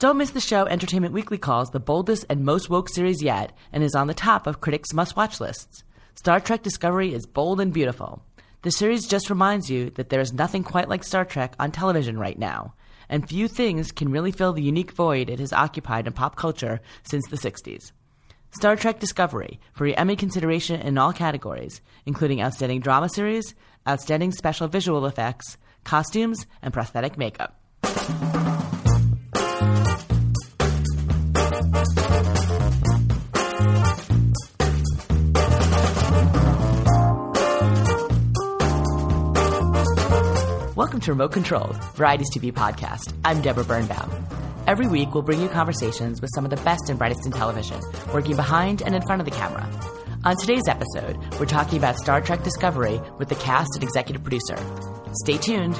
Don't miss the show Entertainment Weekly calls the boldest and most woke series yet and is on the top of critics' must-watch lists. Star Trek Discovery is bold and beautiful. The series just reminds you that there is nothing quite like Star Trek on television right now, and few things can really fill the unique void it has occupied in pop culture since the 60s. Star Trek Discovery for Emmy consideration in all categories, including Outstanding Drama Series, Outstanding Special Visual Effects, Costumes, and Prosthetic Makeup. Welcome to Remote Controlled, Variety's TV podcast. I'm Deborah Birnbaum. Every week, we'll bring you conversations with some of the best and brightest in television, working behind and in front of the camera. On today's episode, we're talking about Star Trek Discovery with the cast and executive producer. Stay tuned.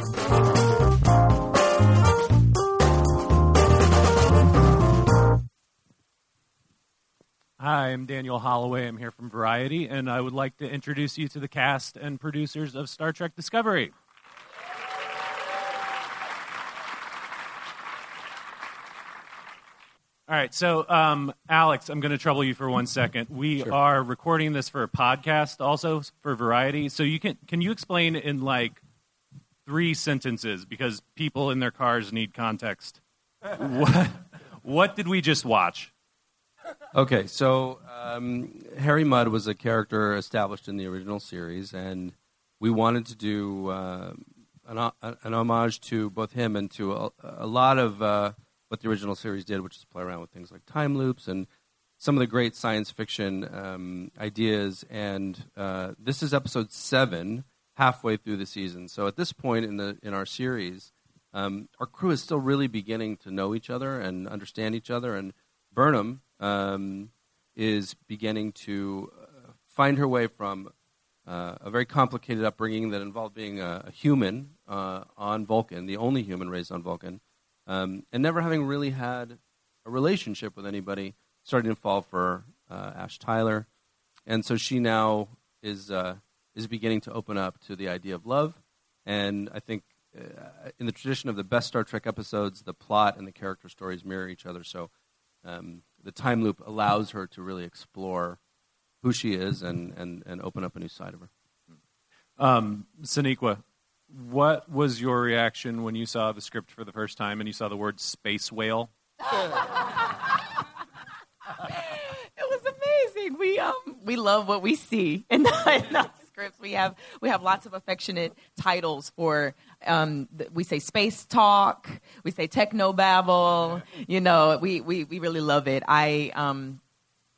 Hi, I'm Daniel Holloway. I'm here from Variety, and I would like to introduce you to the cast and producers of Star Trek Discovery. All right, so um, Alex, I'm going to trouble you for one second. We are recording this for a podcast, also for Variety. So you can can you explain in like three sentences because people in their cars need context. what what did we just watch? Okay, so um, Harry Mudd was a character established in the original series, and we wanted to do uh, an, an homage to both him and to a, a lot of uh, what the original series did, which is play around with things like time loops and some of the great science fiction um, ideas. And uh, this is episode seven, halfway through the season. So at this point in the in our series, um, our crew is still really beginning to know each other and understand each other. And Burnham um, is beginning to uh, find her way from uh, a very complicated upbringing that involved being a, a human uh, on Vulcan, the only human raised on Vulcan, um, and never having really had a relationship with anybody, starting to fall for uh, Ash Tyler, and so she now is uh, is beginning to open up to the idea of love, and I think uh, in the tradition of the best Star Trek episodes, the plot and the character stories mirror each other. So um, the time loop allows her to really explore who she is and, and, and open up a new side of her. Um, what was your reaction when you saw the script for the first time and you saw the word space whale? it was amazing. We um we love what we see in the, in the scripts. We have we have lots of affectionate titles for um we say space talk, we say techno babble. You know, we, we we really love it. I um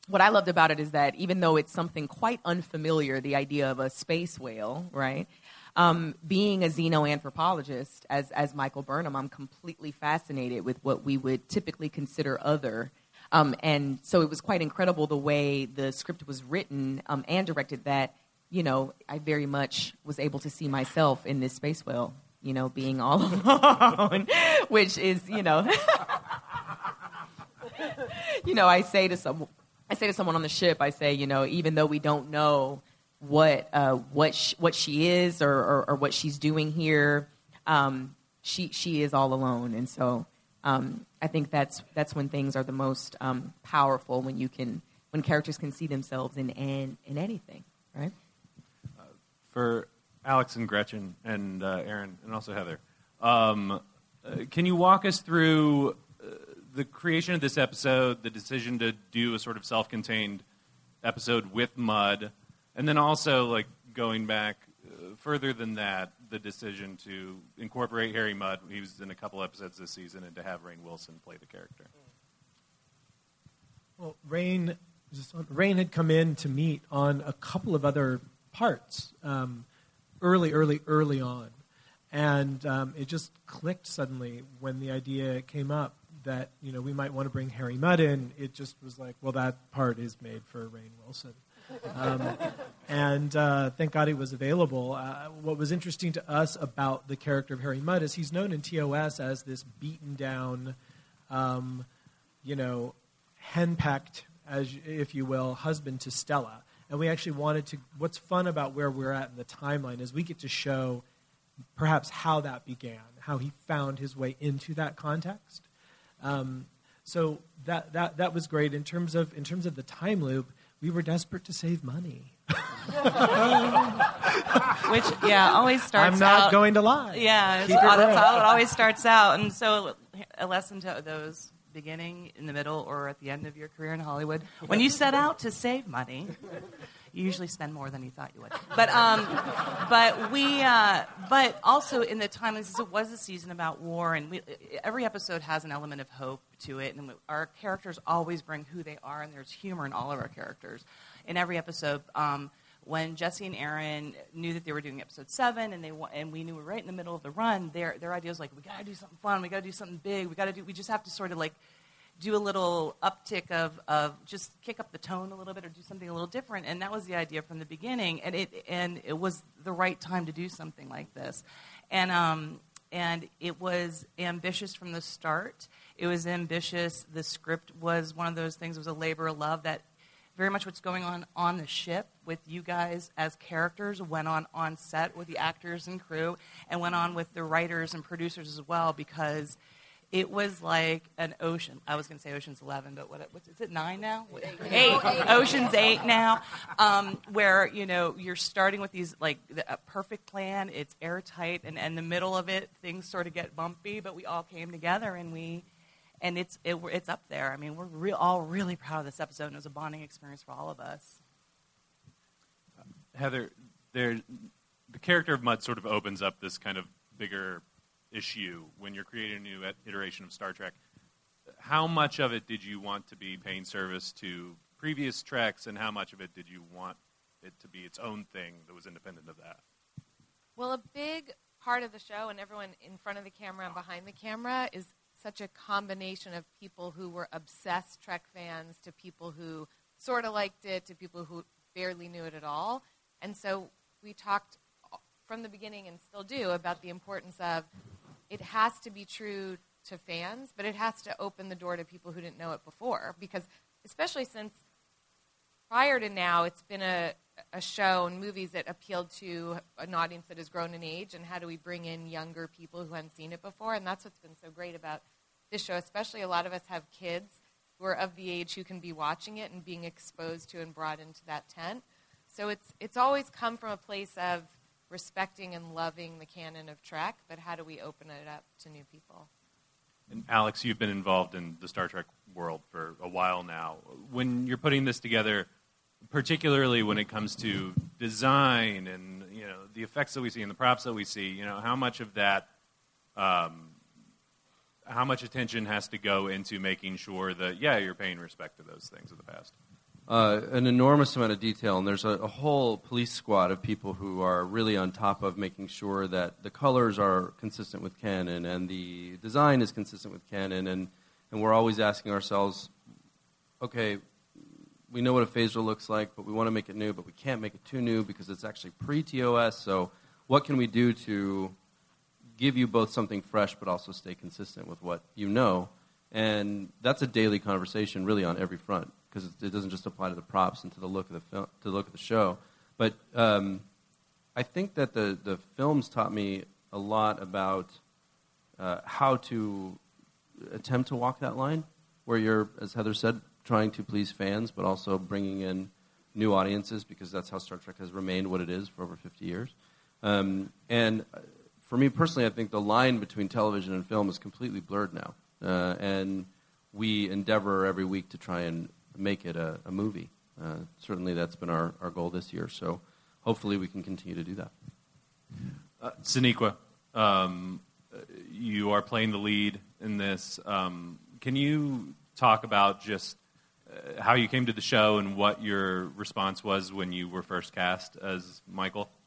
what I loved about it is that even though it's something quite unfamiliar, the idea of a space whale, right? Um, being a xenoanthropologist, as, as Michael Burnham, I'm completely fascinated with what we would typically consider other. Um, and so it was quite incredible the way the script was written um, and directed that, you know, I very much was able to see myself in this space whale, you know, being all alone, which is, you know, you know, I say to some, I say to someone on the ship, I say, you know, even though we don't know what uh, what what she is or, or, or what she's doing here, um, she she is all alone, and so um, I think that's that's when things are the most um, powerful when you can when characters can see themselves in in, in anything, right? For Alex and Gretchen and uh, Aaron and also Heather, um, uh, can you walk us through uh, the creation of this episode, the decision to do a sort of self-contained episode with Mudd, and then also like going back uh, further than that, the decision to incorporate Harry Mudd. He was in a couple episodes this season, and to have Rainn Wilson play the character. Well, Rainn, Rainn had come in to meet on a couple of other parts um, early, early, early on. And um, it just clicked suddenly when the idea came up that you know we might want to bring Harry Mudd in, it just was like, well, that part is made for Rainn Wilson. Um, and uh, thank God he was available. Uh, what was interesting to us about the character of Harry Mudd is he's known in TOS as this beaten down, um, you know, henpecked, as if you will, husband to Stella. And we actually wanted to. What's fun about where we're at in the timeline is we get to show perhaps how that began, how he found his way into that context. Um, so that, that, that was great. In terms, of, in terms of the time loop, we were desperate to save money. Which, yeah, always starts I'm not out, going to lie. Yeah, that's how it always starts out. And so, a lesson to those beginning, in the middle, or at the end of your career in Hollywood, when you set out to save money, you usually spend more than you thought you would. But um, but we uh, but also in the time it was a season about war, and we, every episode has an element of hope to it, and our characters always bring who they are, and there's humor in all of our characters in every episode. Um, when Jesse and Aaron knew that they were doing episode seven, and they and we knew we were right in the middle of the run, their their idea was like, we gotta do something fun, we gotta do something big, we gotta do, we just have to sort of like do a little uptick of, of just kick up the tone a little bit or do something a little different. And that was the idea from the beginning. And it and it was the right time to do something like this. And um and it was ambitious from the start. It was ambitious. The script was one of those things. It was a labor of love that very much what's going on on the ship with you guys as characters went on on set with the actors and crew and went on with the writers and producers as well because it was like an ocean. I was going to say Ocean's Eleven, but what, what is it? Nine now? Eight. Ocean's Eight now, um, where you know you're starting with these like the, a perfect plan. It's airtight, and in the middle of it, things sort of get bumpy. But we all came together, and we, and it's it, it's up there. I mean, we're re- all really proud of this episode, and it was a bonding experience for all of us. Heather, there, the character of Mudd sort of opens up this kind of bigger issue when you're creating a new iteration of Star Trek. How much of it did you want to be paying service to previous treks, and how much of it did you want it to be its own thing that was independent of that? Well, a big part of the show, and everyone in front of the camera and behind the camera, is such a combination of people who were obsessed Trek fans to people who sort of liked it to people who barely knew it at all. And so we talked uh, from the beginning and still do about the importance of it has to be true to fans, but it has to open the door to people who didn't know it before. Because, especially since prior to now, it's been a, a show and movies that appealed to an audience that has grown in age, and how do we bring in younger people who haven't seen it before? And that's what's been so great about this show. Especially, a lot of us have kids who are of the age who can be watching it and being exposed to and brought into that tent. So it's it's always come from a place of respecting and loving the canon of Trek, but how do we open it up to new people? And Alex, you've been involved in the Star Trek world for a while now. When you're putting this together, particularly when it comes to design and you know the effects that we see and the props that we see, you know how much of that, um, how much attention has to go into making sure that yeah you're paying respect to those things of the past. Uh, an enormous amount of detail, and there's a, a whole police squad of people who are really on top of making sure that the colors are consistent with canon and the design is consistent with canon, and, and we're always asking ourselves, okay, we know what a phaser looks like, but we want to make it new, but we can't make it too new because it's actually pre-TOS. So, what can we do to give you both something fresh, but also stay consistent with what you know? And that's a daily conversation, really, on every front, because it, doesn't just apply to the props and to the look of the film, to the look of the show. But um, I think that the the films taught me a lot about uh, how to attempt to walk that line, where you're, as Heather said, trying to please fans, but also bringing in new audiences, because that's how Star Trek has remained what it is for over 50 years. Um, and uh, for me personally, I think the line between television and film is completely blurred now. Uh, and we endeavor every week to try and make it a, a movie. Uh, certainly, that's been our, our goal this year. So hopefully, we can continue to do that. Uh, Sonequa, um, uh, you are playing the lead in this. Um, can you talk about just uh, how you came to the show and what your response was when you were first cast as Michael?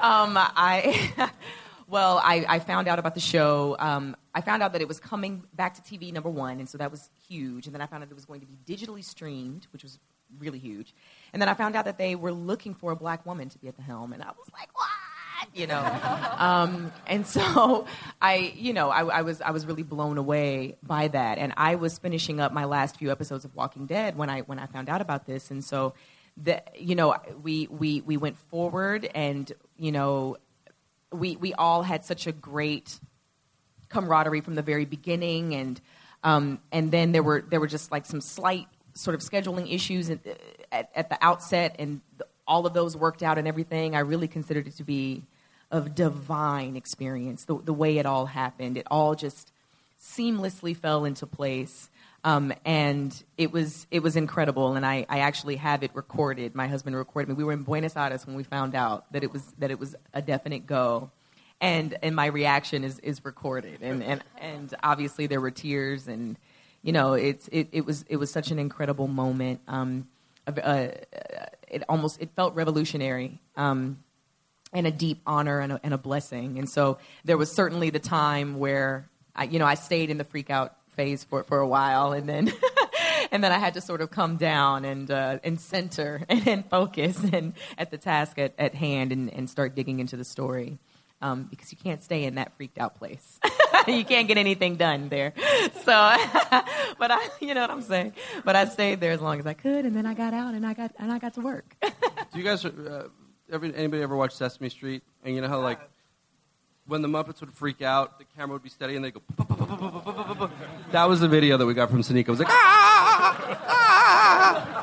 Um, I Well, I, I found out about the show. Um, I found out that it was coming back to TV, number one, and so that was huge. And then I found out it was going to be digitally streamed, which was really huge. And then I found out that they were looking for a black woman to be at the helm, and I was like, what? You know, um, and so I, you know, I, I was I was really blown away by that, and I was finishing up my last few episodes of Walking Dead when I when I found out about this, and so the you know we we we went forward, and you know we we all had such a great camaraderie from the very beginning, and um, and then there were there were just like some slight sort of scheduling issues at, at, at the outset, and all of those worked out and everything. I really considered it to be a divine experience. The, the way it all happened, it all just seamlessly fell into place. Um, and it was it was incredible, and I, I actually have it recorded. My husband recorded me. We were in Buenos Aires when we found out that it was that it was a definite go, and and my reaction is, is recorded, and, and and obviously there were tears, and you know it's it, it was it was such an incredible moment. Um, uh, it almost it felt revolutionary. Um, and a deep honor and a, and a blessing. And so there was certainly the time where I, you know, I stayed in the freak out phase for, for a while, and then and then I had to sort of come down and uh, and center and, and, focus and at the task at, at hand and, and start digging into the story. Um, because you can't stay in that freaked out place. you can't get anything done there. So, but I, you know what I'm saying. But I stayed there as long as I could, and then I got out and I got and I got to work. Do you guys, uh, ever, anybody ever watch Sesame Street? And you know how like when the Muppets would freak out, the camera would be steady and they'd go. That was the video that we got from Sonequa. It was like, ah, ah, ah.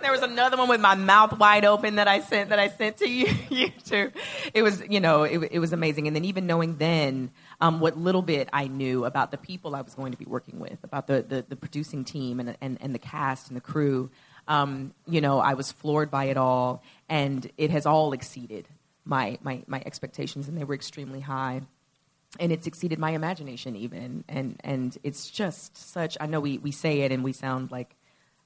There was another one with my mouth wide open that I sent that I sent to you, you too. It was, you know, it, it was amazing. And then even knowing then um, what little bit I knew about the people I was going to be working with, about the, the, the producing team and, and, and the cast and the crew, um, you know, I was floored by it all. And it has all exceeded my, my, my expectations, and they were extremely high and it's exceeded my imagination even and and it's just such i know we, we say it and we sound like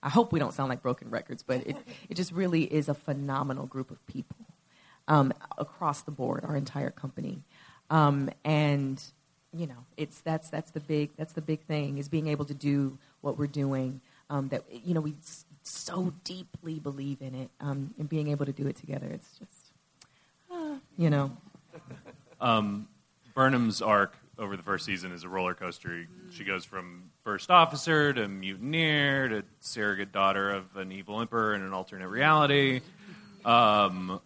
i hope we don't sound like broken records but it, it just really is a phenomenal group of people um, across the board our entire company. Um, and you know it's that's that's the big that's the big thing is being able to do what we're doing um, that you know we so deeply believe in it um, and being able to do it together it's just uh, you know. Um, Burnham's arc over the first season is a roller coaster. She goes from first officer to mutineer to surrogate daughter of an evil emperor in an alternate reality. Um,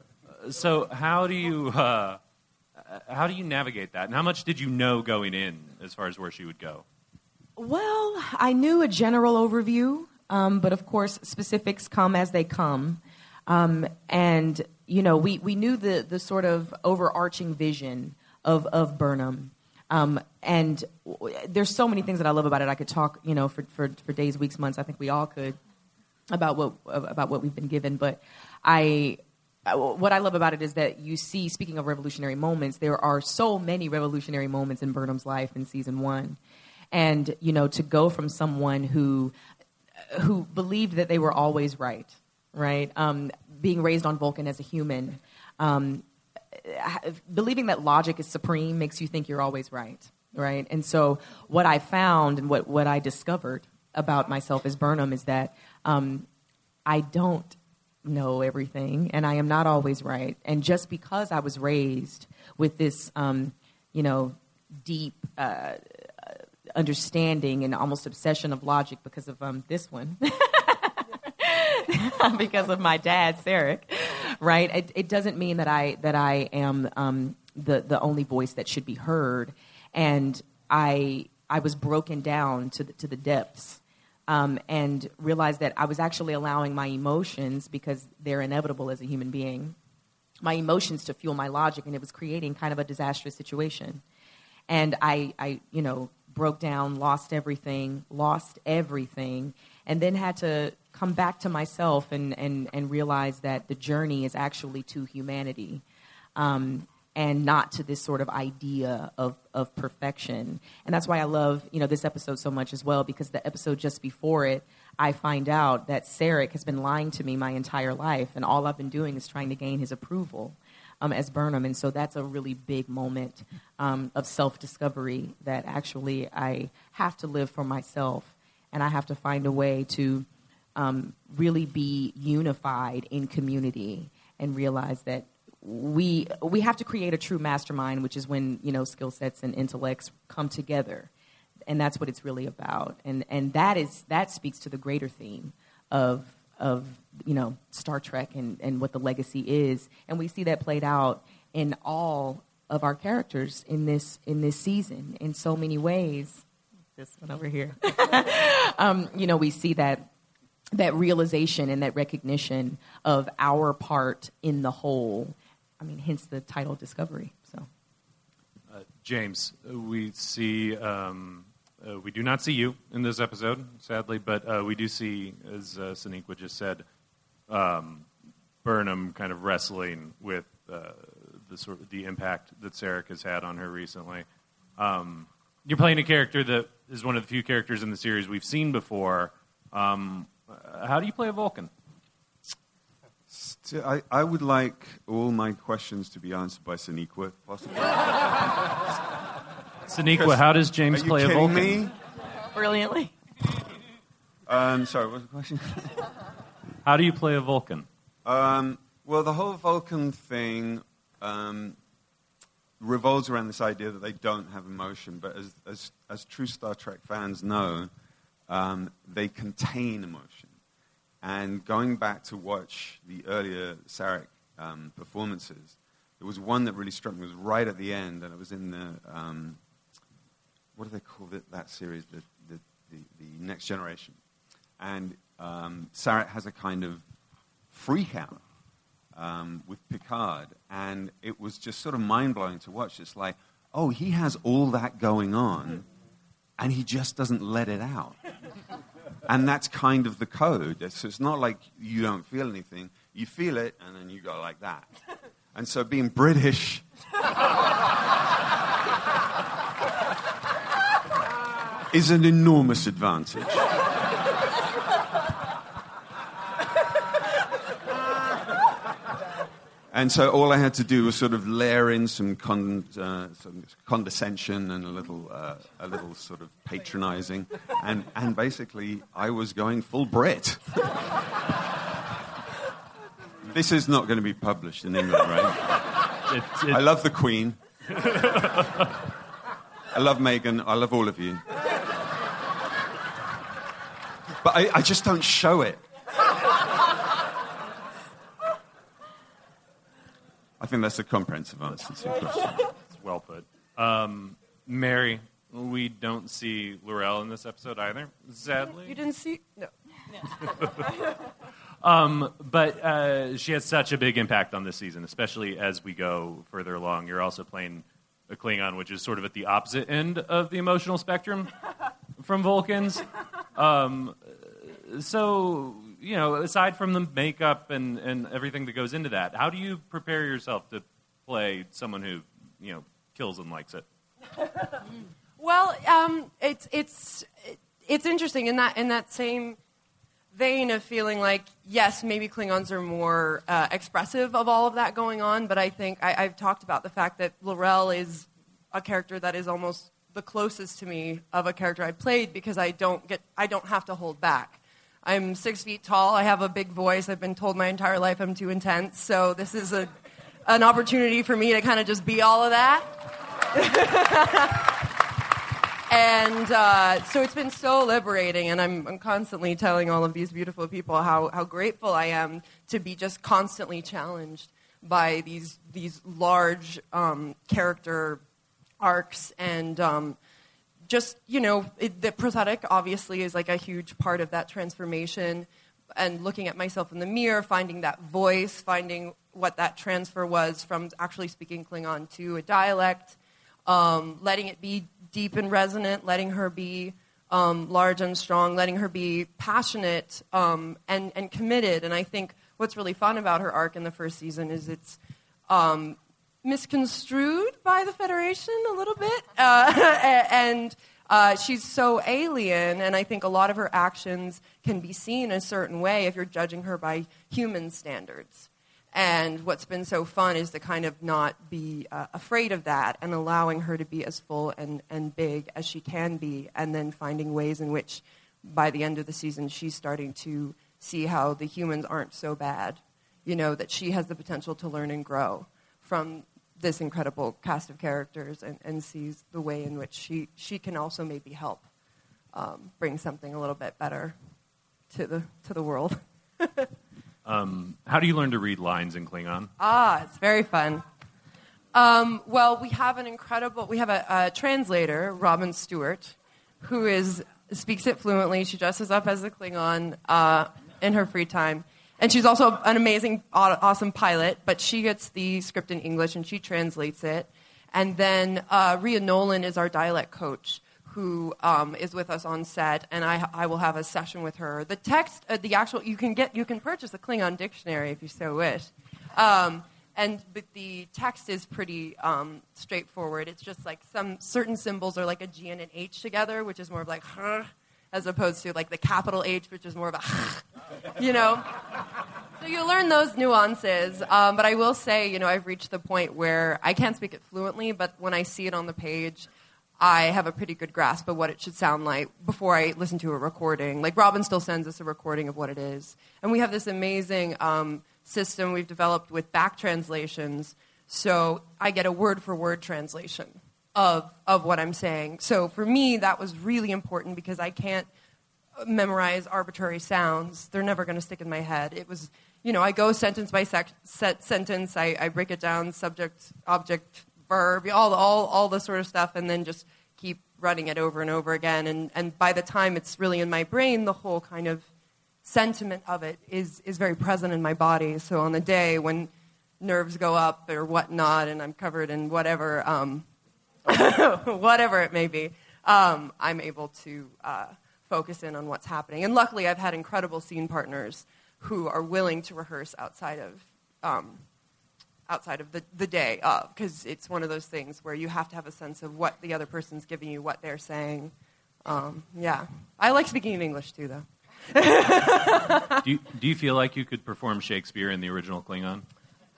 so how do you uh, how do you navigate that? And how much did you know going in as far as where she would go? Well, I knew a general overview, um, but of course specifics come as they come. Um, and you know, we, we knew the the sort of overarching vision of, of Burnham. Um, and w- there's so many things that I love about it. I could talk, you know, for, for, for days, weeks, months. I think we all could about what about what we've been given. But I, what I love about it is that you see. Speaking of revolutionary moments, there are so many revolutionary moments in Burnham's life in season one, and you know, to go from someone who who believed that they were always right, right, um, being raised on Vulcan as a human. Um, believing that logic is supreme makes you think you're always right, right? And so, what I found and what, what I discovered about myself as Burnham is that um, I don't know everything and I am not always right. And just because I was raised with this, um, you know, deep uh, understanding and almost obsession of logic because of um, this one. because of my dad, Sarek, right? It, it, doesn't mean that I that I am um, the the only voice that should be heard, and I I was broken down to the, to the depths. Um, and realized that I was actually allowing my emotions, because they're inevitable as a human being, my emotions to fuel my logic, and it was creating kind of a disastrous situation. And I, I, you know, broke down, lost everything, lost everything, and then had to come back to myself and, and, and realize that the journey is actually to humanity um, and not to this sort of idea of, of perfection. And that's why I love, you know, this episode so much as well, because the episode just before it, I find out that Sarek has been lying to me my entire life, and all I've been doing is trying to gain his approval um, as Burnham. And so that's a really big moment um, of self discovery that actually I have to live for myself, and I have to find a way to um, really be unified in community and realize that we we have to create a true mastermind, which is when you know skill sets and intellects come together, and that's what it's really about. And and that is that speaks to the greater theme of of you know Star Trek and and what the legacy is, and we see that played out in all of our characters in this in this season in so many ways. This one over here, um, you know, we see that that realization and that recognition of our part in the whole I mean, hence the title Discovery. So, uh, James, we see. Um, uh, we do not see you in this episode, sadly, but uh, we do see, as uh, Sonequa just said, um, Burnham kind of wrestling with uh, the sort of the impact that Sarek has had on her recently. Um, you're playing a character that is one of the few characters in the series we've seen before. Um, how do you play a Vulcan? I, I would like all my questions to be answered by Sonequa, if possible. Sonequa, how does James play a Vulcan? Me? Brilliantly. Um, sorry, what was the question? how do you play a Vulcan? Um, well, the whole Vulcan thing um, revolves around this idea that they don't have emotion, but as, as, as true Star Trek fans know, um, they contain emotion. And going back to watch the earlier Sarek um, performances, there was one that really struck me. It was right at the end, and it was in the um, what do they call it, that series, the, the, the, the Next Generation. And um, Sarek has a kind of freak out um, with Picard, and it was just sort of mind blowing to watch. It's like, oh, he has all that going on, and he just doesn't let it out. And that's kind of the code. So it's not like you don't feel anything. You feel it, and then you go like that. And so being British. is an enormous advantage. And so all I had to do was sort of layer in some, con, uh, some condescension and a little, uh, a little sort of patronizing. And, and basically, I was going full Brit. this is not going to be published in England, right? I love the Queen. I love Meghan. I love all of you. But I, I just don't show it. I think that's a comprehensive answer to your question. It's well put. Um, Mary, we don't see L'Rell in this episode either, sadly. You didn't see? No. um, but uh, she has such a big impact on this season, especially as we go further along. You're also playing a Klingon, which is sort of at the opposite end of the emotional spectrum from Vulcans. Um, so you know, aside from the makeup and, and everything that goes into that, how do you prepare yourself to play someone who, you know, kills and likes it? well, um, it's it's it's interesting in that in that same vein of feeling like yes, maybe Klingons are more uh, expressive of all of that going on, but I think I, I've talked about the fact that L'Rell is a character that is almost the closest to me of a character I've played because I don't get I don't have to hold back. I'm six feet tall. I have a big voice. I've been told my entire life I'm too intense. So this is a, an opportunity for me to kind of just be all of that. and uh, so it's been so liberating. And I'm, I'm, constantly telling all of these beautiful people how, how grateful I am to be just constantly challenged by these, these large um, character arcs and. Um, just you know it, the prosthetic obviously is like a huge part of that transformation. And looking at myself in the mirror finding that voice finding what that transfer was from actually speaking klingon to a dialect um, letting it be deep and resonant letting her be um, large and strong letting her be passionate um, and, and committed. And i think what's really fun about her arc in the first season is it's um, misconstrued by the Federation a little bit, uh, and Uh, she's so alien, and I think a lot of her actions can be seen a certain way if you're judging her by human standards. And what's been so fun is to kind of not be uh, afraid of that and allowing her to be as full and, and big as she can be, and then finding ways in which, by the end of the season, she's starting to see how the humans aren't so bad. You know, that she has the potential to learn and grow from this incredible cast of characters and, and sees the way in which she, she can also maybe help um, bring something a little bit better to the, to the world. Um, how do you learn to read lines in Klingon? Ah, it's very fun. Um, well, we have an incredible, we have a, a, translator, Robyn Stewart, who is speaks it fluently. She dresses up as a Klingon uh, in her free time. And she's also an amazing, awesome pilot, but she gets the script in English and she translates it. And then uh, Ria Nolan is our dialect coach who um, is with us on set, and I, I will have a session with her. The text, uh, the actual, you can get, you can purchase a Klingon dictionary if you so wish. Um, and but the text is pretty um, straightforward. It's just like some certain symbols are like a G and an H together, which is more of like as opposed to like the capital H, which is more of a, you know. So you learn those nuances. Um, but I will say, you know, I've reached the point where I can't speak it fluently, but when I see it on the page, I have a pretty good grasp of what it should sound like before I listen to a recording. Like Robyn still sends us a recording of what it is, and we have this amazing um, system we've developed with back translations. So I get a word for word translation of, of what I'm saying. So for me, that was really important because I can't memorize arbitrary sounds. They're never going to stick in my head. It was, you know, I go sentence by sec- set sentence, I, I break it down, subject, object, verb, all, all, all the sort of stuff, and then just keep running it over and over again. And, and by the time it's really in my brain, the whole kind of sentiment of it is, is very present in my body. So on the day when nerves go up or whatnot, and I'm covered in whatever, um, whatever it may be, um, I'm able to uh, focus in on what's happening. And luckily, I've had incredible scene partners who are willing to rehearse outside of um, outside of the, the day of, because it's one of those things where you have to have a sense of what the other person's giving you, what they're saying. Um, yeah, I like speaking in English too, though. do, you, do you feel like you could perform Shakespeare in the original Klingon?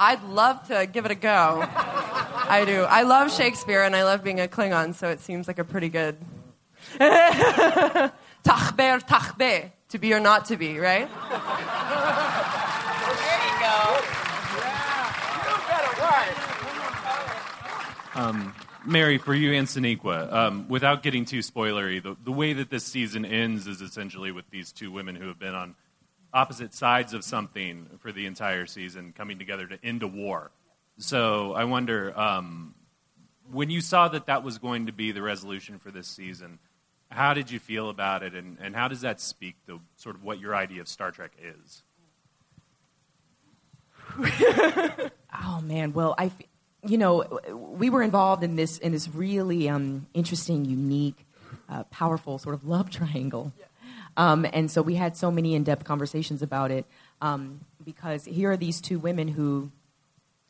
I'd love to give it a go. I do. I love Shakespeare and I love being a Klingon, so it seems like a pretty good. Tachber, tachbe, to be or not to be, right? there you go. Yeah. Um, Mary, for you and Sonequa, um, without getting too spoilery, the, the way that this season ends is essentially with these two women who have been on opposite sides of something for the entire season coming together to end a war. So I wonder, um, when you saw that that was going to be the resolution for this season, how did you feel about it, and, and how does that speak to sort of what your idea of Star Trek is? oh man, well, I, you know, we were involved in this in this really um, interesting, unique, uh, powerful sort of love triangle. Yeah. Um, and so we had so many in depth conversations about it um, because here are these two women who,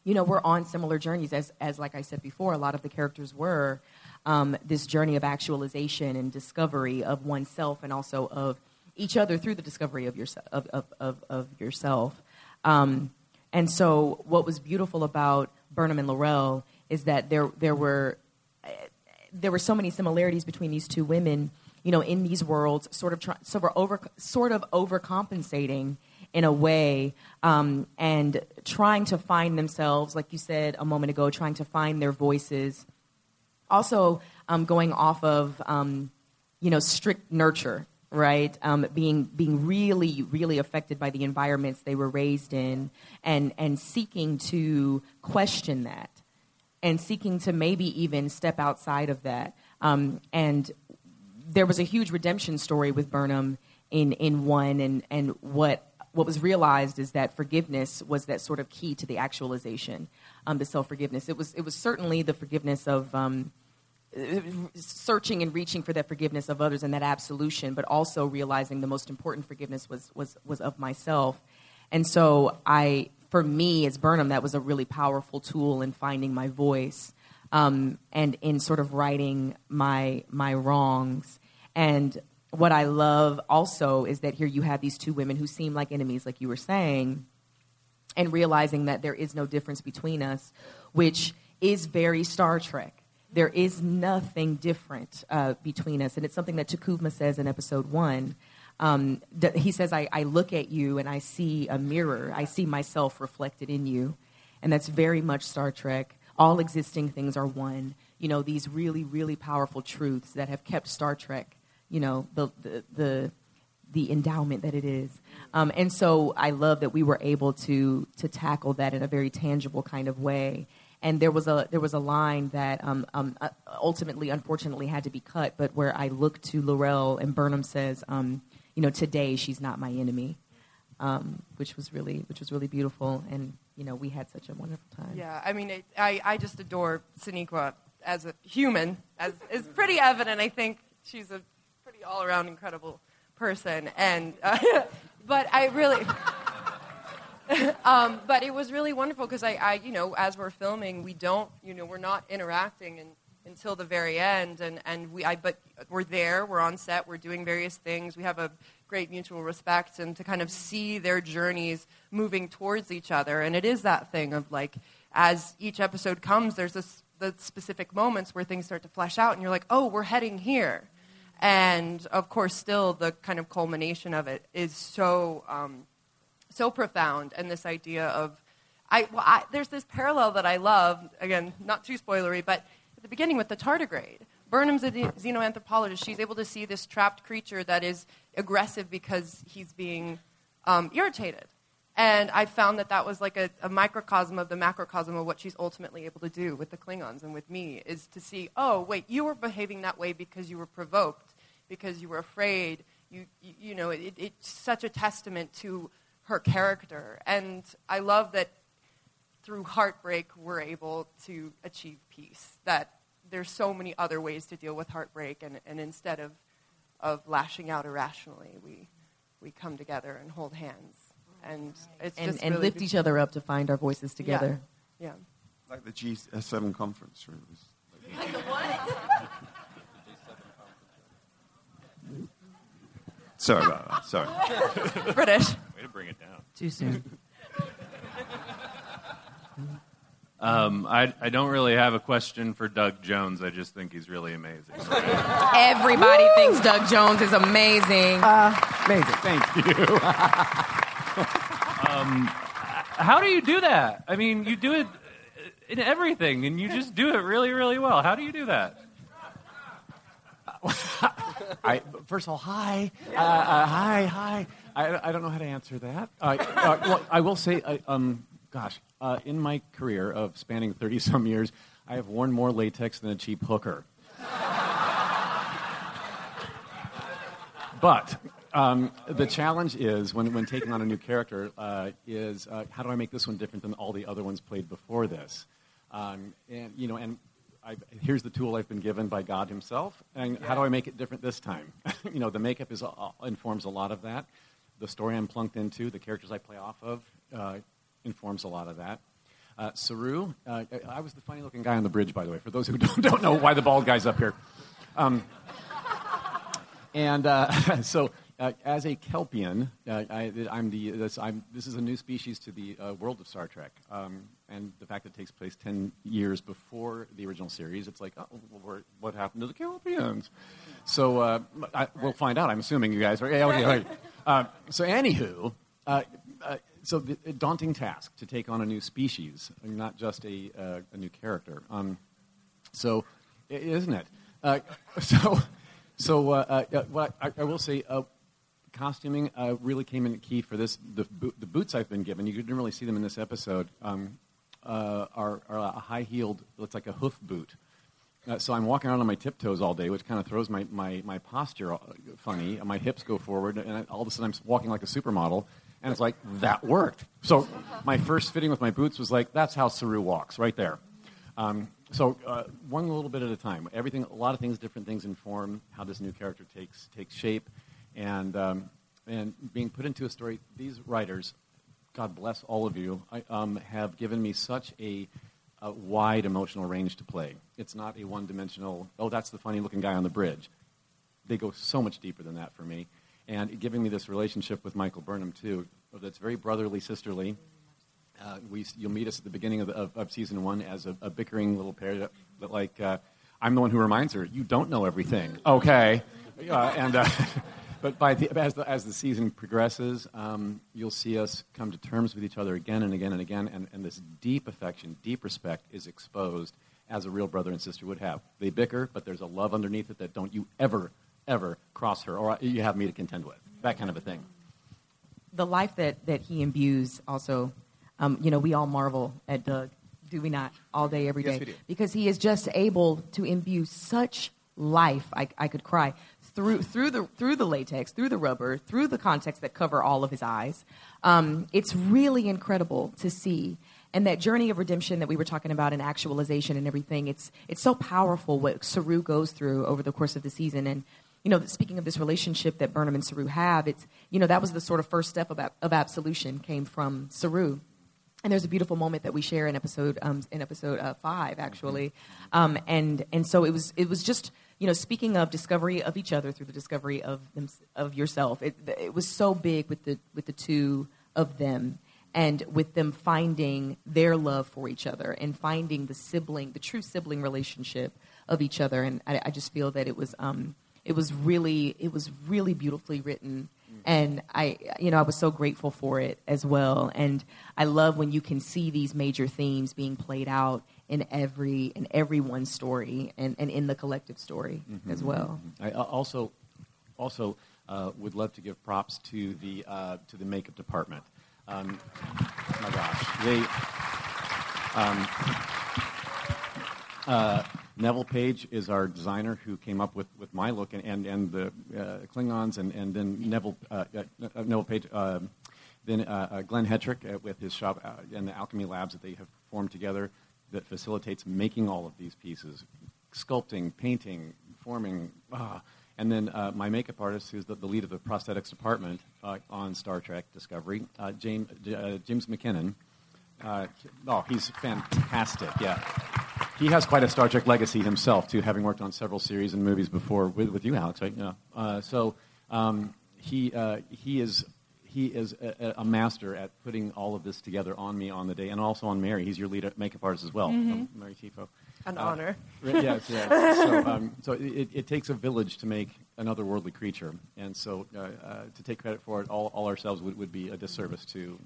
you know, were on similar journeys as, as like I said before, a lot of the characters were. Um, this journey of actualization and discovery of oneself and also of each other through the discovery of, yourself. of, of, of, of yourself. Um, and so, what was beautiful about Burnham and L'Rell is that there, there, were, there were so many similarities between these two women you know, in these worlds, sort of try, sort of over, sort of overcompensating in a way, um, and trying to find themselves, like you said a moment ago, trying to find their voices. Also, um, going off of um, you know strict nurture, right? Um, being being really really affected by the environments they were raised in, and and seeking to question that, and seeking to maybe even step outside of that. Um, and there was a huge redemption story with Burnham in in one, and and what what was realized is that forgiveness was that sort of key to the actualization, um, the self forgiveness. It was it was certainly the forgiveness of. Um, searching and reaching for that forgiveness of others and that absolution, but also realizing the most important forgiveness was was was of myself. And so I, for me as Burnham, that was a really powerful tool in finding my voice um, and in sort of righting my my wrongs. And what I love also is that here you have these two women who seem like enemies, like you were saying, and realizing that there is no difference between us, which is very Star Trek. There is nothing different uh, between us, and it's something that T'Kuvma says in episode one. Um, th- he says, I, I look at you and I see a mirror. I see myself reflected in you. And that's very much Star Trek. All existing things are one. You know, these really, really powerful truths that have kept Star Trek, you know, the, the, the, the endowment that it is. Um, and so I love that we were able to, to tackle that in a very tangible kind of way. And there was a there was a line that um, um, uh, ultimately, unfortunately, had to be cut. But where I look to L'Rell and Burnham says, um, you know, today she's not my enemy, um, which was really which was really beautiful, and you know, we had such a wonderful time. Yeah, I mean, it, I, I just adore Sonequa as a human, as is pretty evident. I think she's a pretty all around incredible person, and uh, but I really. um, but it was really wonderful because I, I, you know, as we're filming, we don't, you know, we're not interacting until the very end, and, and we, I, but we're there, we're on set, we're doing various things, we have a great mutual respect, and to kind of see their journeys moving towards each other, and it is that thing of like, as each episode comes, there's this, the specific moments where things start to flesh out, and you're like, oh, we're heading here, and of course, still the kind of culmination of it is so. Um, so profound, and this idea of, I, well, I, there's this parallel that I love. Again, not too spoilery, but at the beginning with the tardigrade. Burnham's a xenoanthropologist. She's able to see this trapped creature that is aggressive because he's being um, irritated. And I found that that was like a, a, microcosm of the macrocosm of what she's ultimately able to do with the Klingons and with me is to see, oh, wait, you were behaving that way because you were provoked, because you were afraid. You, you, you know, it, it's such a testament to her character. And I love that through heartbreak, we're able to achieve peace. That there's so many other ways to deal with heartbreak, and, and instead of, of lashing out irrationally, we, we come together and hold hands. And it's and, just and really lift each other up to find our voices together. Yeah. yeah. Like the G7 conference, right? It was like the what? Sorry about that. Sorry. British. Way to bring it down. Too soon. Um, I, I don't really have a question for Doug Jones. I just think he's really amazing. Everybody thinks Doug Jones is amazing. Amazing. Thank you. um, how do you do that? I mean, you do it in everything, and you just do it really, really well. How do you do that? I, first of all, hi. Uh, uh, hi, hi. I, I don't know how to answer that. Uh, uh well, I will say, uh, um, gosh, uh, in my career of spanning 30 some years, I have worn more latex than a cheap hooker. but um, the challenge is when, when taking on a new character is how do I make this one different than all the other ones played before this? Um, and you know, and I've, here's the tool I've been given by God Himself, and yeah. how do I make it different this time? you know, the makeup is, uh, informs a lot of that. The story I'm plunked into, the characters I play off of, uh, informs a lot of that. Uh, Saru, uh, I was the funny looking guy on the bridge, by the way, for those who don't, don't know why the bald guy's up here. Um, and uh, so uh, as a Kelpian, uh, I, am the, this, I'm, this is a new species to the uh, world of Star Trek. Um, and the fact that it takes place 10 years before the original series, it's like, oh, what happened to the Kelpians? So uh, I, we'll find out, I'm assuming you guys are. Yeah, okay. Uh, so, anywho, uh, so a daunting task to take on a new species, not just a, a new character. Um, so, isn't it? so, so what I, I will say, costuming uh, really came in key for this. The, bo- the, boots I've been given, you didn't really see them in this episode, um, uh, are, are, a high heeled, looks like a hoof boot. Uh, so I'm walking around on my tiptoes all day, which kind of throws my, my, my posture uh, funny. My hips go forward, and I, all of a sudden I'm walking like a supermodel. And it's like, that worked. So my first fitting with my boots was like, that's how Saru walks, right there. Um, so uh, one little bit at a time. Everything, a lot of things, different things inform how this new character takes takes shape and um, and being put into a story. These writers, God bless all of you, I, um, have given me such a a wide emotional range to play. It's not a one dimensional, oh, that's the funny looking guy on the bridge. They go so much deeper than that for me. And giving me this relationship with Michael Burnham, too, that's very brotherly, sisterly. Uh, we, you'll meet us at the beginning of, the, of, of season one as a, a, bickering little pair that, that like, uh, I'm the one who reminds her, you don't know everything. Okay. Uh, and, uh, but by the, as, the, as the season progresses, um, you'll see us come to terms with each other again and again and again, and, and this deep affection, deep respect is exposed as a real brother and sister would have. They bicker, but there's a love underneath it that don't you ever, ever cross her, or you have me to contend with. That kind of a thing. The life that, that he imbues also, um, you know, we all marvel at Doug, do we not, all day, every day? Yes, because he is just able to imbue such life, I, I could cry, through, through, the, through the latex, through the rubber, through the contacts that cover all of his eyes. Um, it's really incredible to see. And that journey of redemption that we were talking about and actualization and everything, it's, it's so powerful what Saru goes through over the course of the season. And, you know, speaking of this relationship that Burnham and Saru have, it's, you know, that was the sort of first step of, of absolution came from Saru. And there's a beautiful moment that we share in episode um, in episode uh, five, actually, um, and and so it was it was just you know, speaking of discovery of each other through the discovery of them, of yourself, it, it was so big with the with the two of them, and with them finding their love for each other and finding the sibling, the true sibling relationship of each other. And I, I just feel that it was um, it was really it was really beautifully written and I, you know, I was so grateful for it as well. And I love when you can see these major themes being played out in every in everyone's story and, and in the collective story mm-hmm. as well. I also also uh, would love to give props to the uh, to the makeup department. Um, my gosh, they. Um, uh, Neville Page is our designer who came up with, with my look and, and, and the uh, Klingons, and, and then Neville, uh, uh, Neville Page, um, then Glenn Hetrick with his shop and the Alchemy Labs that they have formed together that facilitates making all of these pieces, sculpting, painting, forming. Ah. And then uh, my makeup artist, who's the, the, lead of the prosthetics department uh, on Star Trek Discovery, uh, James, uh, James MacKinnon. Uh, oh, he's fantastic, yeah. He has quite a Star Trek legacy himself, too, having worked on several series and movies before with, with you, Alex, right? Yeah. Uh, so um, he, he is he is a, a, master at putting all of this together on me on the day, and also on Mary. He's your lead makeup artist as well, mm-hmm. Mary Chieffo. An uh, honor. yes, yes. so, um, so it, it, takes a village to make an otherworldly creature, and so uh, uh, to take credit for it all, all ourselves would, would be a disservice to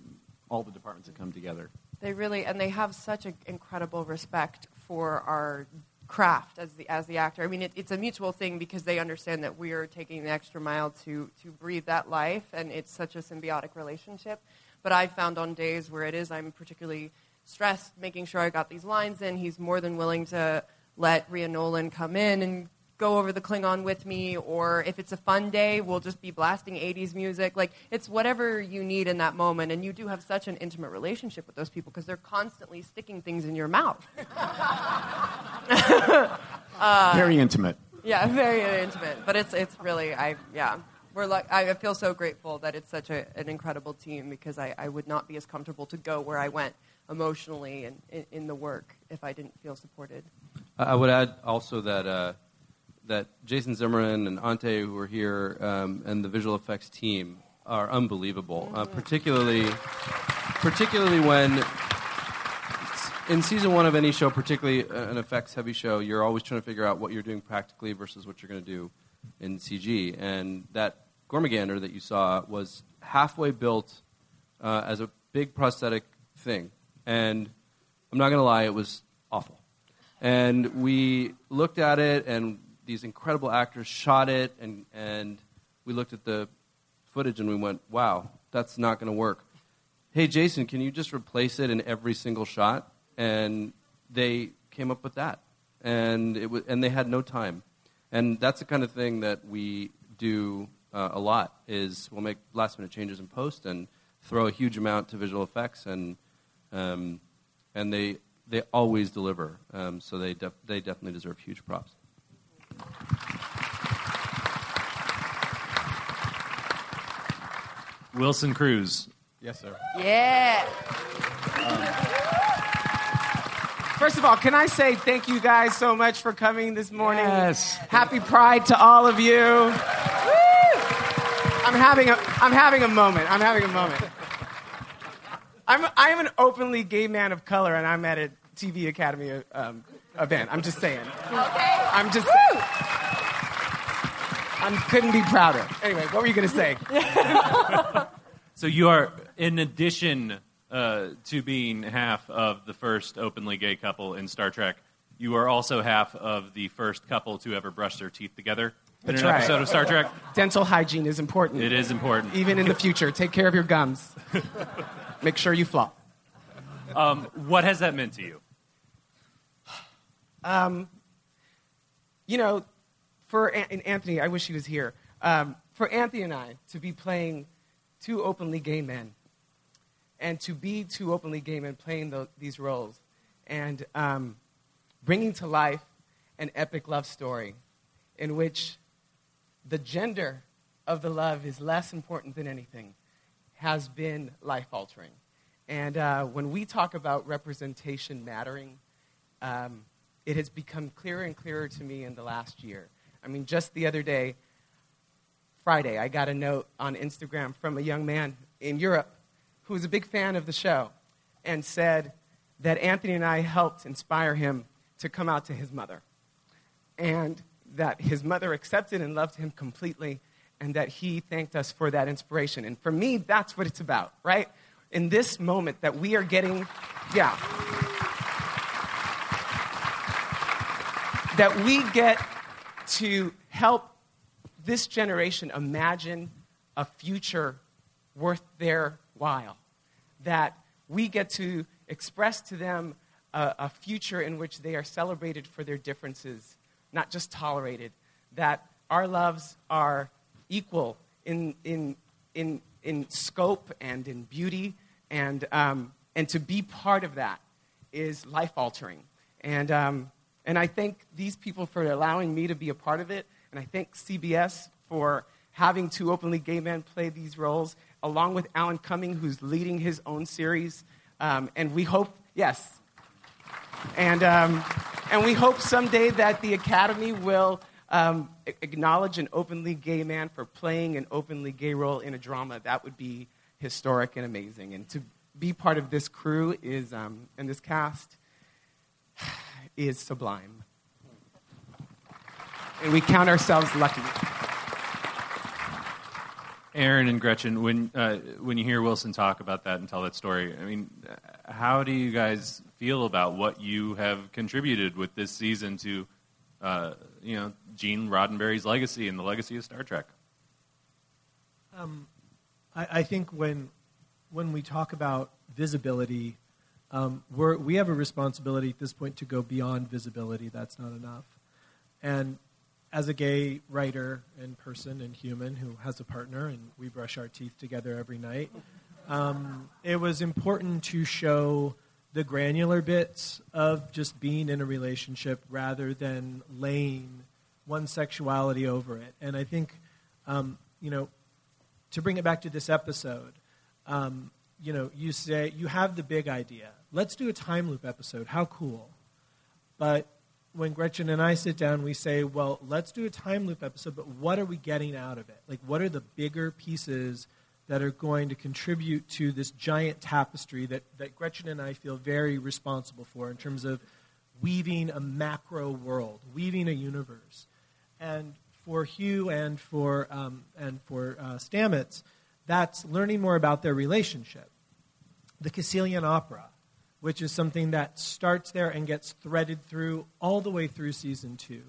all the departments that come together. They really, and they have such an incredible respect for our craft as the as the actor. I mean, it, it's a mutual thing because they understand that we are taking the extra mile to to breathe that life, and it's such a symbiotic relationship. But I've found on days where it is, I'm particularly stressed, making sure I got these lines in. He's more than willing to let Ria Nolan come in and go over the Klingon with me, or if it's a fun day, we'll just be blasting 80s music. Like, it's whatever you need in that moment. And you do have such an intimate relationship with those people because they're constantly sticking things in your mouth. uh, very intimate. Yeah, very intimate. But it's, it's really, I, yeah. We're like, I feel so grateful that it's such a, an incredible team because I, I would not be as comfortable to go where I went emotionally and in, in the work if I didn't feel supported. I would add also that uh, that Jason Zimmerman and Ante, who are here, um, and the visual effects team are unbelievable. Uh, mm-hmm. particularly, particularly when in season one of any show, particularly an effects-heavy show, you're always trying to figure out what you're doing practically versus what you're going to do in CG. And that Gormagander that you saw was halfway built uh, as a big prosthetic thing, and I'm not going to lie, it was awful. And we looked at it and these incredible actors shot it, and, and we looked at the footage and we went, wow, that's not going to work. Hey, Jason, can you just replace it in every single shot? And they came up with that. And, it was, and they had no time. And that's the kind of thing that we do uh, a lot is we'll make last minute changes in post and throw a huge amount to visual effects and um, and they they always deliver um, so they def- they definitely deserve huge props. Wilson Cruz. Yes, sir. Yeah. First of all, can I say thank you guys so much for coming this morning? Yes. Happy Pride to all of you. Woo! I'm having a, I'm having a moment. I'm having a moment. I'm, I'm an openly gay man of color, and I'm at a TV Academy um, event. I'm just saying. Okay. I'm just saying. I couldn't be prouder. Anyway, what were you going to say? So you are, in addition uh, to being half of the first openly gay couple in Star Trek, you are also half of the first couple to ever brush their teeth together in That's an right. episode of Star Trek. Dental hygiene is important. It is important. Even in the future, take care of your gums. Make sure you floss. Um, what has that meant to you? Um, you know, for An- Anthony, I wish he was here. Um, for Anthony and I to be playing two openly gay men, and to be two openly gay men playing tho- these roles, and um, bringing to life an epic love story in which the gender of the love is less important than anything, has been life altering. And uh, when we talk about representation mattering, um, it has become clearer and clearer to me in the last year. I mean, just the other day, Friday, I got a note on Instagram from a young man in Europe who was a big fan of the show and said that Anthony and I helped inspire him to come out to his mother. And that his mother accepted and loved him completely, and that he thanked us for that inspiration. And for me, that's what it's about, right? In this moment that we are getting, yeah. That we get to help this generation imagine a future worth their while. That we get to express to them a, a future in which they are celebrated for their differences, not just tolerated. That our loves are equal in, in, in, in scope and in beauty, and, um, and to be part of that is life altering. And, um, and I thank these people for allowing me to be a part of it. And I thank CBS for having two openly gay men play these roles, along with Alan Cumming, who's leading his own series. Um, and we hope, yes. And, um, and we hope someday that the Academy will um, acknowledge an openly gay man for playing an openly gay role in a drama. That would be historic and amazing. And to be part of this crew is, um, and this cast is sublime. And we count ourselves lucky. Aaron and Gretchen, when uh, when you hear Wilson talk about that and tell that story, I mean, uh, how do you guys feel about what you have contributed with this season to, uh, you know, Gene Roddenberry's legacy and the legacy of Star Trek? Um, I, I think when when we talk about visibility, um, we have a responsibility at this point to go beyond visibility. That's not enough. And as a gay writer and person and human who has a partner, and we brush our teeth together every night, um, it was important to show the granular bits of just being in a relationship rather than laying one sexuality over it. And I think, um, you know, to bring it back to this episode, um, you know, you say you have the big idea. Let's do a time loop episode. How cool! But when Gretchen and I sit down, we say, well, let's do a time loop episode. But what are we getting out of it? Like, what are the bigger pieces that are going to contribute to this giant tapestry that, that Gretchen and I feel very responsible for in terms of weaving a macro world, weaving a universe. And for Hugh and for, um, and for uh, Stamets, that's learning more about their relationship. The Kasseelian Opera, which is something that starts there and gets threaded through all the way through season two.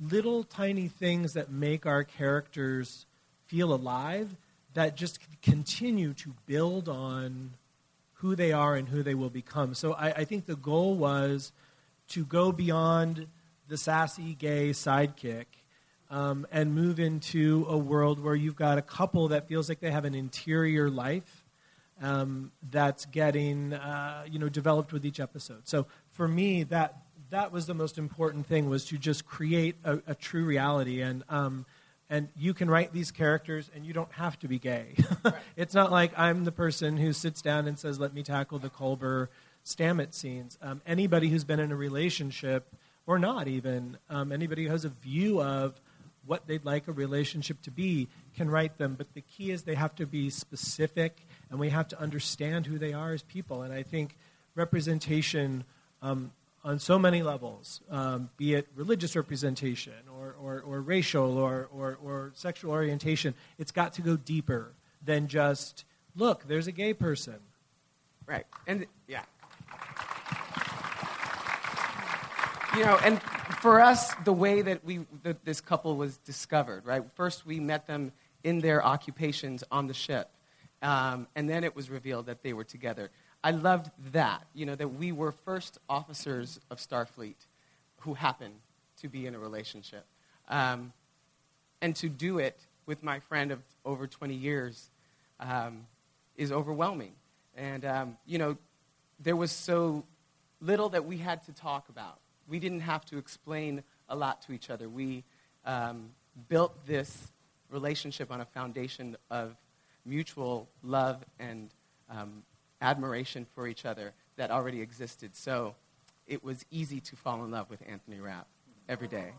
Little tiny things that make our characters feel alive that just continue to build on who they are and who they will become. So I, I think the goal was to go beyond the sassy gay sidekick um, and move into a world where you've got a couple that feels like they have an interior life um, that's getting uh, you know developed with each episode. So for me, that that was the most important thing was to just create a, a true reality and. Um, and you can write these characters and you don't have to be gay. it's not like I'm the person who sits down and says, let me tackle the Culber Stamets scenes. Um, anybody who's been in a relationship, or not even, um, anybody who has a view of what they'd like a relationship to be can write them. But the key is they have to be specific, and we have to understand who they are as people. And I think representation um, on so many levels, um, be it religious representation or, or, or racial or, or, or sexual orientation, it's got to go deeper than just, look, there's a gay person. Right. And yeah. You know, and for us, the way that we that this couple was discovered, right? First, we met them in their occupations on the ship, um, and then it was revealed that they were together. I loved that, you know, that we were first officers of Starfleet who happened to be in a relationship, um, and to do it with my friend of over 20 years um, is overwhelming. And, um, you know, there was so little that we had to talk about. We didn't have to explain a lot to each other. We um, built this relationship on a foundation of mutual love and um, admiration for each other that already existed. So it was easy to fall in love with Anthony Rapp every day.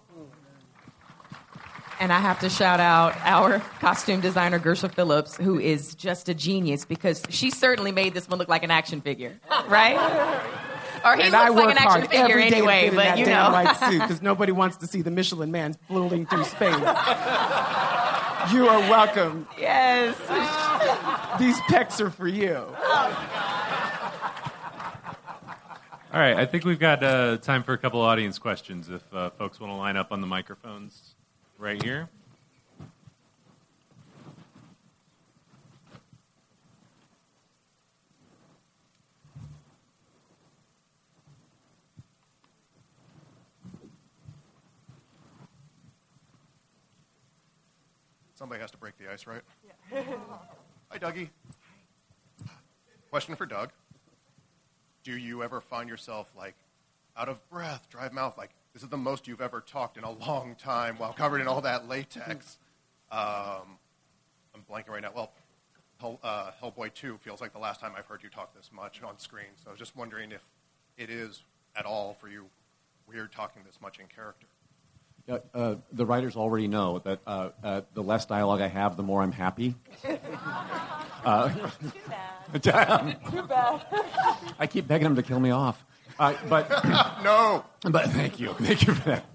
And I have to shout out our costume designer, Gersha Phillips, who is just a genius because she certainly made this one look like an action figure, right? or he and looks I like an action figure anyway, to fit in but you know. because nobody wants to see the Michelin Man floating through space. You are welcome. Yes. These pecs are for you. All right, I think we've got uh, time for a couple audience questions if uh, folks want to line up on the microphones right here. Somebody has to break the ice, right? Yeah. Hi, Dougie. Question for Doug. Do you ever find yourself like out of breath, dry mouth, like this is the most you've ever talked in a long time while covered in all that latex? Um, I'm blanking right now. Well, Hell, uh, Hellboy 2 feels like the last time I've heard you talk this much on screen. So I was just wondering if it is at all for you weird talking this much in character. Yeah, uh, the writers already know that uh, uh, the less dialogue I have, the more I'm happy. Uh, Too bad. I keep begging them to kill me off. Uh, but no. But thank you, thank you for that.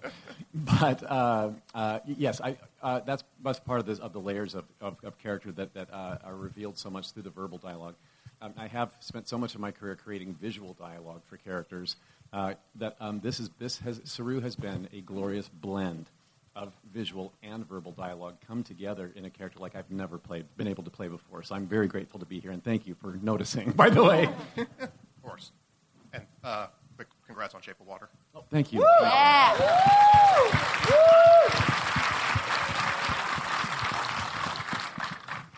But uh, uh, yes, I, uh, that's that's part of, this, of the layers of, of, of character that that uh, are revealed so much through the verbal dialogue. Um, I have spent so much of my career creating visual dialogue for characters uh, that um, this is this has Saru has been a glorious blend of visual and verbal dialogue come together in a character like I've never played, been able to play before. So I'm very grateful to be here, and thank you for noticing. By the way, of course. And uh, big congrats on Shape of Water. Oh, thank you. Yeah.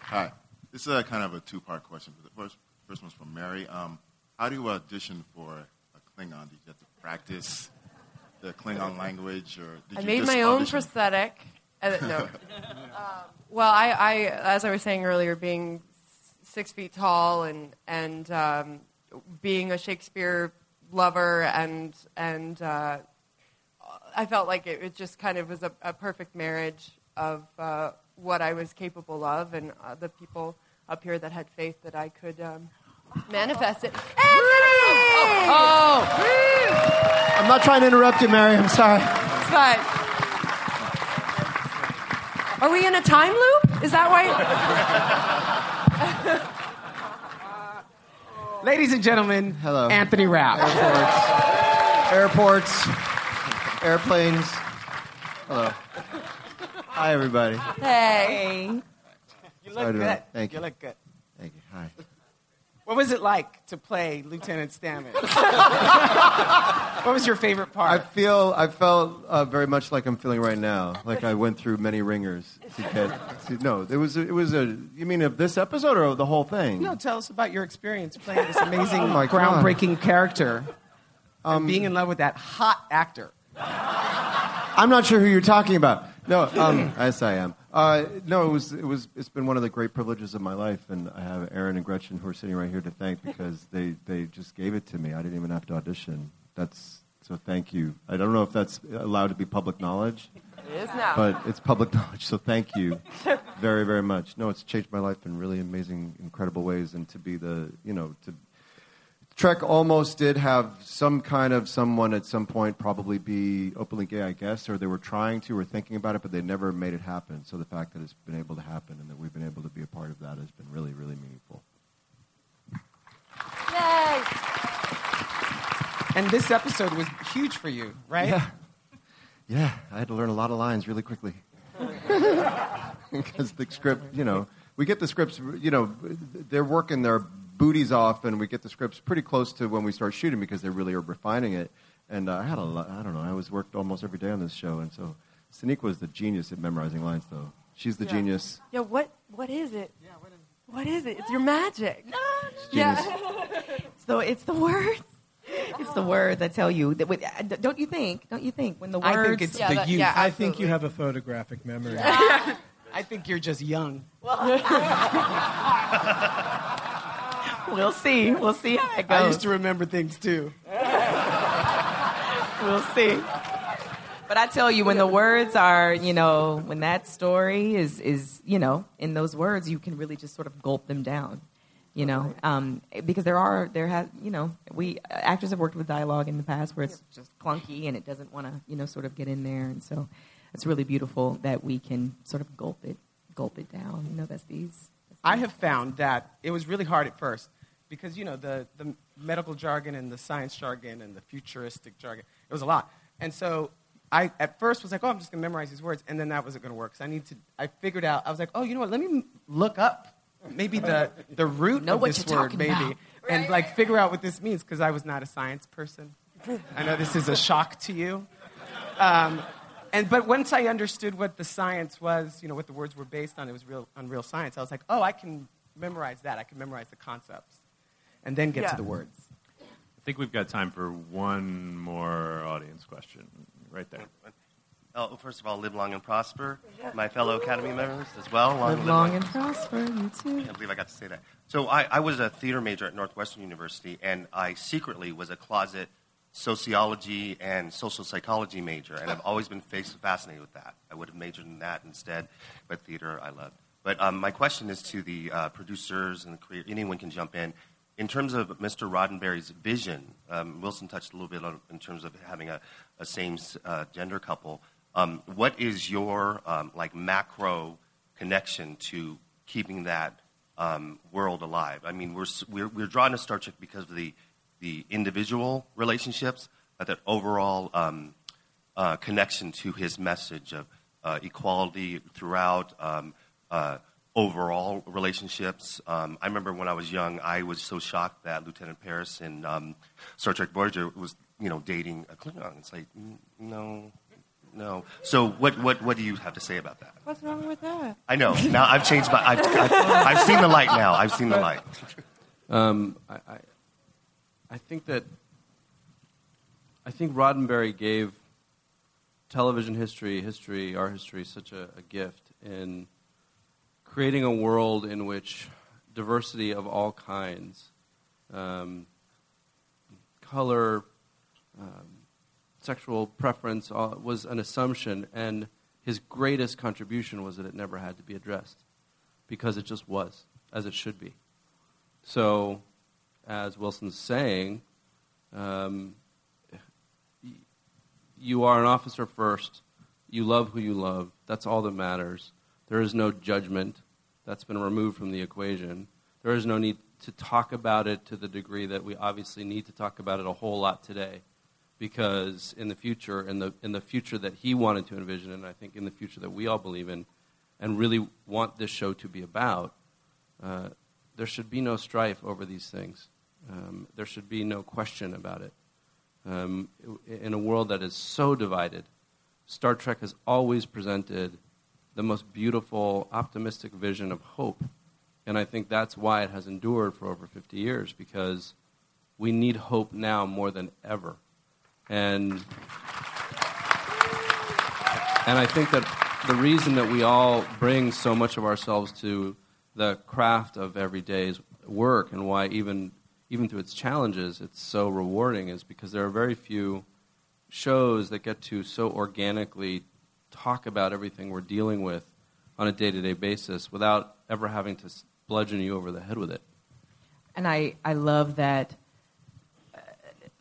Hi. This is a kind of a two-part question. The first, first one's from Mary. Um, how do you audition for a Klingon? Did you have to practice the Klingon language, or did I you made just my own audition? prosthetic. Uh, no. um, well, I, I, as I was saying earlier, being six feet tall and and um, being a Shakespeare lover, and and uh, I felt like it, it just kind of was a, a perfect marriage of uh, what I was capable of, and uh, the people up here that had faith that I could um, manifest it. Oh! I'm not trying to interrupt you, Mary. I'm sorry. It's fine. Are we in a time loop? Is that why? Ladies and gentlemen, Hello. Anthony Rapp. Airports, airplanes. Hello. Hi, everybody. Hey. You look to- good. Thank you you. look good. Thank you. Hi. What was it like to play Lieutenant Stamets? what was your favorite part? I feel I felt uh, very much like I'm feeling right now. Like I went through many ringers to get. To, no, it was it was a. You mean of this episode or the whole thing? No, tell us about your experience playing this amazing, Oh my God. groundbreaking character and being in love with that hot actor. I'm not sure who you're talking about. No, um, yes, I am. Uh, no, it was it was it's been one of the great privileges of my life, and I have Aaron and Gretchen who are sitting right here to thank because they they just gave it to me. I didn't even have to audition. That's so. Thank you. I don't know if that's allowed to be public knowledge. It is now. But it's public knowledge, so thank you very, very much. No, it's changed my life in really amazing, incredible ways, and to be the, you know, to Trek almost did have some kind of someone at some point probably be openly gay, I guess, or they were trying to or thinking about it, but they never made it happen. So the fact that it's been able to happen and that we've been able to be a part of that has been really, really meaningful. Yay! And this episode was huge for you, right? Yeah. Yeah, I had to learn a lot of lines really quickly. Because the script, you know, we get the scripts, you know, they're working their booties off, and we get the scripts pretty close to when we start shooting because they really are refining it. And uh, I had a lot, I don't know, I was worked almost every day on this show, and so Sonequa was the genius at memorizing lines, though. She's the Yeah. genius. Yeah, what what is it? Yeah, what is it? It's your magic. Genius. So it's the words. It's the words I tell you. That with, uh, don't you think? Don't you think when the words? I think it's the youth. I think you have a photographic memory. I think you're just young. we'll see. We'll see how it goes. I used to remember things too. we'll see. But I tell you, when the words are, you know, when that story is, is, you know, in those words, you can really just sort of gulp them down, you know, um, because there are, there has, you know, we actors have worked with dialogue in the past where it's just clunky and it doesn't want to, you know, sort of get in there, and so it's really beautiful that we can sort of gulp it, gulp it down. You know, that's these. I have found that it was really hard at first because you know the, the medical jargon and the science jargon and the futuristic jargon it was a lot and so i at first was like oh i'm just going to memorize these words and then that wasn't going to work so i need to i figured out i was like oh you know what let me look up maybe the, the root Know of this word maybe about. and like figure out what this means because i was not a science person i know this is a shock to you um, and but once I understood what the science was, you know, what the words were based on, it was real on real science. I was like, oh, I can memorize that. I can memorize the concepts, and then get Yeah. to the words. I think we've got time for one more audience question. Right there. Oh, first of all, live long and prosper. My fellow Academy members as well. Live long and prosper, you too. I can't believe I got to say that. So I, I was a theater major at Northwestern University, and I secretly was a closet sociology and social psychology major, and I've always been fascinated with that. I would have majored in that instead, but theater I love. But um, my question is to the uh, producers and the creator, anyone can jump in. In terms of Mr. Roddenberry's vision, um, Wilson touched a little bit on in terms of having a, a same uh, gender couple. Um, what is your um, like macro connection to keeping that um, world alive? I mean, we're, we're we're drawn to Star Trek because of the the individual relationships, but that overall um, uh, connection to his message of uh, equality throughout uh, overall relationships. Um, I remember when I was young, I was so shocked that Lieutenant Paris in um, Star Trek Voyager was, you know, dating a Klingon. It's like, mm, no, no. So what, what, what do you have to say about that? What's wrong with that? I know. Now I've changed my. I've, I've, I've seen the light now. I've seen the light. Um, I, I, I think that I think Roddenberry gave television history, history, our history, such a, a gift in creating a world in which diversity of all kinds, um, color, um, sexual preference all, was an assumption, and his greatest contribution was that it never had to be addressed because it just was, as it should be. So, as Wilson's saying, um, you are an officer first. You love who you love. That's all that matters. There is no judgment. That's been removed from the equation. There is no need to talk about it to the degree that we obviously need to talk about it a whole lot today. Because in the future, in the, in the future that he wanted to envision, and I think in the future that we all believe in, and really want this show to be about, uh, there should be no strife over these things. Um, there should be no question about it. Um, in a world that is so divided, Star Trek has always presented the most beautiful, optimistic vision of hope. And I think that's why it has endured for over 50 years, because we need hope now more than ever. And, and I think that the reason that we all bring so much of ourselves to the craft of everyday's work and why even even through its challenges it's so rewarding is because there are very few shows that get to so organically talk about everything we're dealing with on a day-to-day basis without ever having to bludgeon you over the head with it. And I, I love that. uh,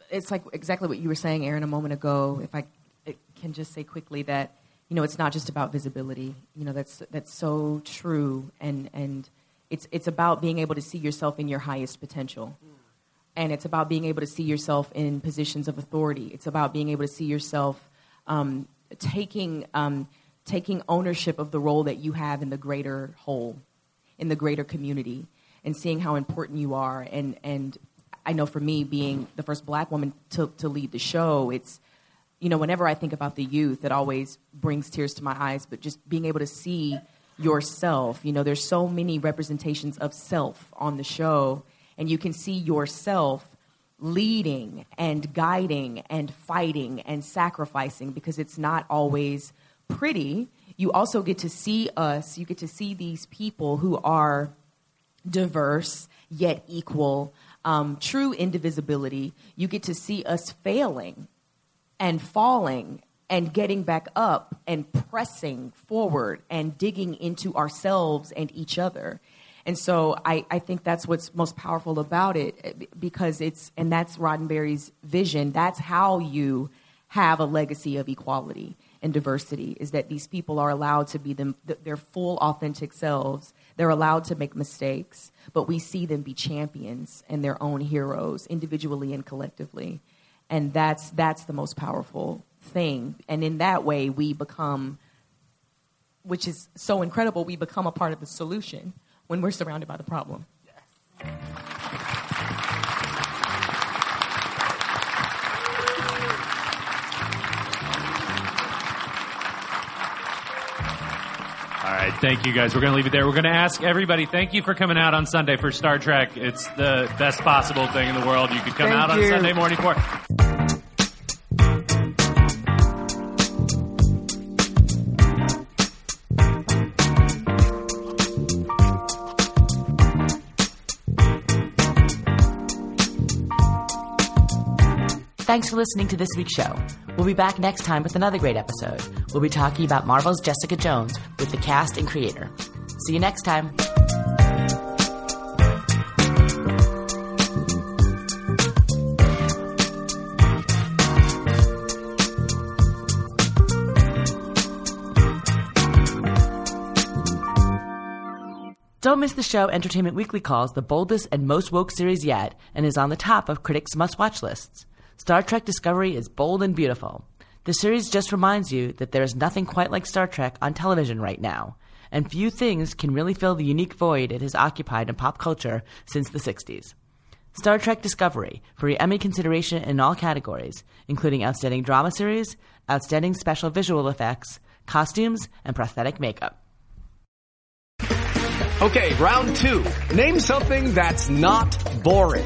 It's like exactly what you were saying, Aaron, a moment ago. If I can just say quickly that you know it's not just about visibility. You know that's that's so true, and and it's it's about being able to see yourself in your highest potential, and it's about being able to see yourself in positions of authority. It's about being able to see yourself um, taking um, taking ownership of the role that you have in the greater whole, in the greater community, and seeing how important you are. And and I know for me, being the first Black woman to to lead the show, it's you know whenever I think about the youth, it always brings tears to my eyes. But just being able to see yourself, you know, there's so many representations of self on the show, and you can see yourself leading and guiding and fighting and sacrificing because it's not always pretty. You also get to see us, you get to see these people who are diverse yet equal, um, true indivisibility. You get to see us failing and falling and getting back up and pressing forward and digging into ourselves and each other. And so I, I think that's what's most powerful about it eh, because it's, and that's Roddenberry's vision. That's how you have a legacy of equality and diversity is that these people are allowed to be them, their full authentic selves. They're allowed to make mistakes, but we see them be champions and their own heroes individually and collectively. And that's, that's the most powerful thing. And in that way, we become, which is so incredible, we become a part of the solution when we're surrounded by the problem. All right, thank you guys. We're going to leave it there. We're going to ask everybody, thank you for coming out on Sunday for Star Trek. It's the best possible thing in the world. You could come Thank out on. Sunday morning for. Thanks for listening to this week's show. We'll be back next time with another great episode. We'll be talking about Marvel's Jessica Jones with the cast and creator. See you next time. Don't miss the show Entertainment Weekly calls the boldest and most woke series yet and is on the top of critics' must watch lists. Star Trek Discovery is bold and beautiful. The series just reminds you that there is nothing quite like Star Trek on television right now, and few things can really fill the unique void it has occupied in pop culture since the 60s. Star Trek Discovery for your Emmy consideration in all categories, including Outstanding Drama Series, Outstanding Special Visual Effects, Costumes, and Prosthetic Makeup. Okay, round two. Name something that's not boring.